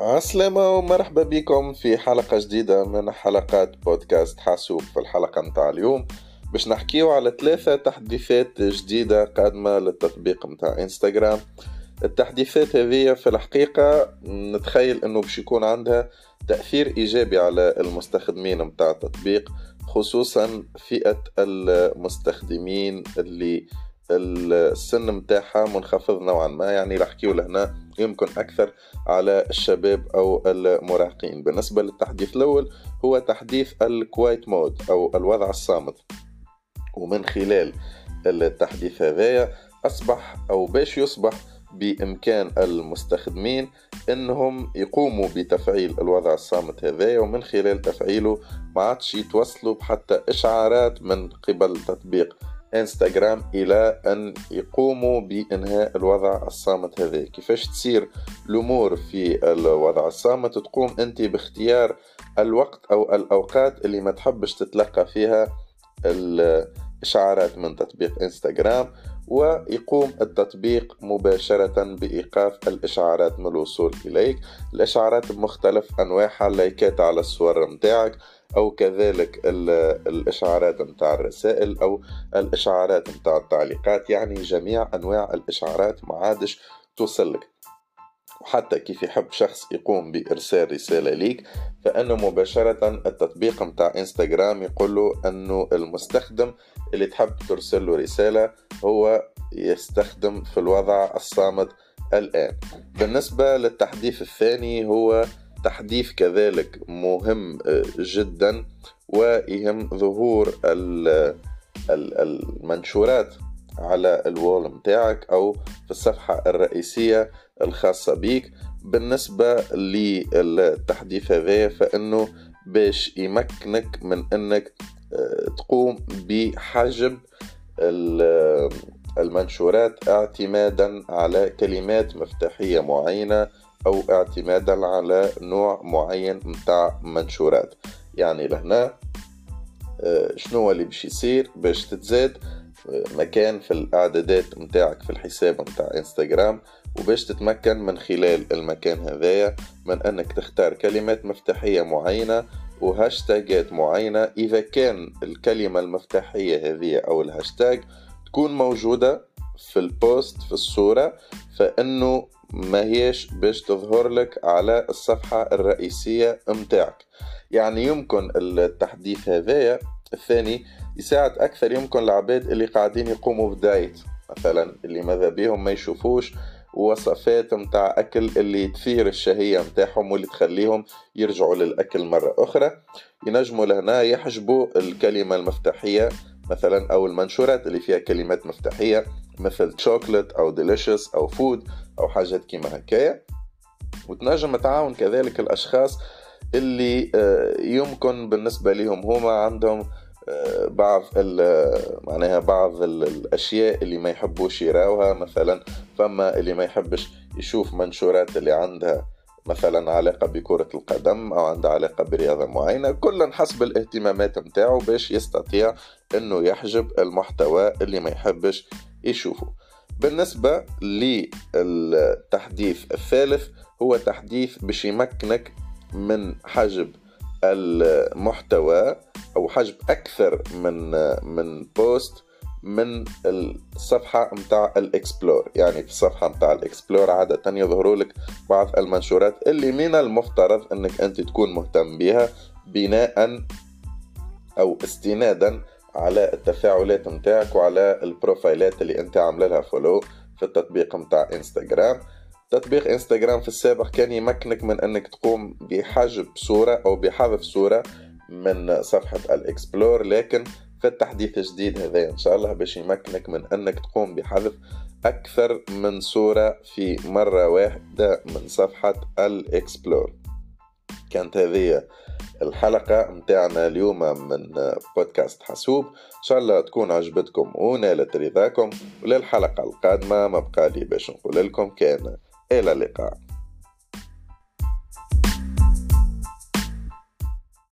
عسلامة ومرحبا بكم في حلقة جديدة من حلقات بودكاست حاسوب. في الحلقة متاع اليوم باش نحكيو على ثلاثة تحديثات جديدة قادمة للتطبيق متاع إنستغرام. التحديثات هذه في الحقيقة نتخيل إنه باش يكون عندها تأثير إيجابي على المستخدمين متاع التطبيق خصوصا فئة المستخدمين اللي السن متاعها منخفض نوعا ما يعني نحكيو لهنا يمكن أكثر على الشباب أو المراهقين. بالنسبة للتحديث الأول هو تحديث ال quiet mode أو الوضع الصامت. ومن خلال التحديث هذايا أصبح أو باش يصبح بإمكان المستخدمين أنهم يقوموا بتفعيل الوضع الصامت هذايا. ومن خلال تفعيله ما عادش يتوصلوا بحتى إشعارات من قبل تطبيق إنستغرام إلى أن يقوموا بإنهاء الوضع الصامت هذا كيفاش تصير الأمور في الوضع الصامت؟ تقوم أنت باختيار الوقت أو الأوقات اللي ما تحبش تتلقى فيها الاشعارات من تطبيق إنستغرام ويقوم التطبيق مباشرة بإيقاف الإشعارات من الوصول إليك. الإشعارات بمختلف أنواعها لايكات على الصور متاعك أو كذلك الإشعارات متاع الرسائل أو الإشعارات متاع التعليقات. يعني جميع أنواع الإشعارات ما عادش توصلك. وحتى كيف يحب شخص يقوم بإرسال رسالة ليك فإنه مباشرة التطبيق متاع إنستغرام يقول له أنه المستخدم اللي تحب ترسل له رسالة هو يستخدم في الوضع الصامت الآن. بالنسبة للتحديث الثاني هو تحديث كذلك مهم آه، جدا ويهم ظهور المنشورات على الوول متاعك أو في الصفحة الرئيسية الخاصة بيك. بالنسبة للتحديث هذا فإنه باش يمكنك من أنك آه، تقوم بحجب المنشورات اعتمادا على كلمات مفتاحية معينة أو اعتمادا على نوع معين متاع منشورات. يعني لهنا آه، شنو اللي باش يصير؟ باش تتزاد آه، مكان في الاعدادات متاعك في الحساب متاع انستغرام وباش تتمكن من خلال المكان هذايا من أنك تختار كلمات مفتاحية معينة وهاشتاجات معينة. إذا كان الكلمة المفتاحية هذه أو الهاشتاج تكون موجودة في ال post في الصورة فإنه ما هيش باش تظهر لك على الصفحة الرئيسية متاعك. يعني يمكن التحديث هذايا الثاني يساعد أكثر يمكن العباد اللي قاعدين يقوموا بدايت مثلا اللي ماذا بيهم ما يشوفوش وصفات متاع أكل اللي تثير الشهية متاعهم واللي تخليهم يرجعوا للأكل مرة أخرى. ينجموا لهنا يحجبوا الكلمة المفتاحية مثلا أو المنشورات اللي فيها كلمات مفتاحية مثل chocolate أو delicious أو food أو حاجات كيما هكايا. وتنجم تعاون كذلك الأشخاص اللي آه، يمكن بالنسبة لهم هما عندهم بعض معناها بعض الأشياء اللي ما يحبوش يراوها مثلا فما اللي ما يحبش يشوف منشورات اللي عندها مثلا علاقة بكرة القدم أو عندها علاقة برياضة معينة كلا حسب الاهتمامات متاعه باش يستطيع أنه يحجب المحتوى اللي ما يحبش يشوفه. بالنسبة للتحديث الثالث هو تحديث باش يمكنك من حجب المحتوى أو حجب أكثر من من post من الصفحة متاع ال Explore. يعني في الصفحة متاع ال Explore عادة يظهروا لك بعض المنشورات اللي من المفترض إنك أنت تكون مهتم بها بناء أو استنادا على التفاعلات متاعك وعلى ال profile ات اللي أنت عاملة لها follow في التطبيق متاع انستغرام تطبيق إنستغرام في السابق كان يمكنك من أنك تقوم بحجب صورة أو بحذف صورة من صفحة ال Explore لكن في التحديث الجديد هذا إن شاء الله باش يمكنك من أنك تقوم بحذف أكثر من صورة في مرة واحدة من صفحة ال Explore. كانت هذه الحلقة متاعنا اليوم من بودكاست حاسوب. إن شاء الله تكون عجبتكم ونالت رضاكم. وللحلقة القادمة ما بقى لي باش نقول لكم كان إلى اللقاء.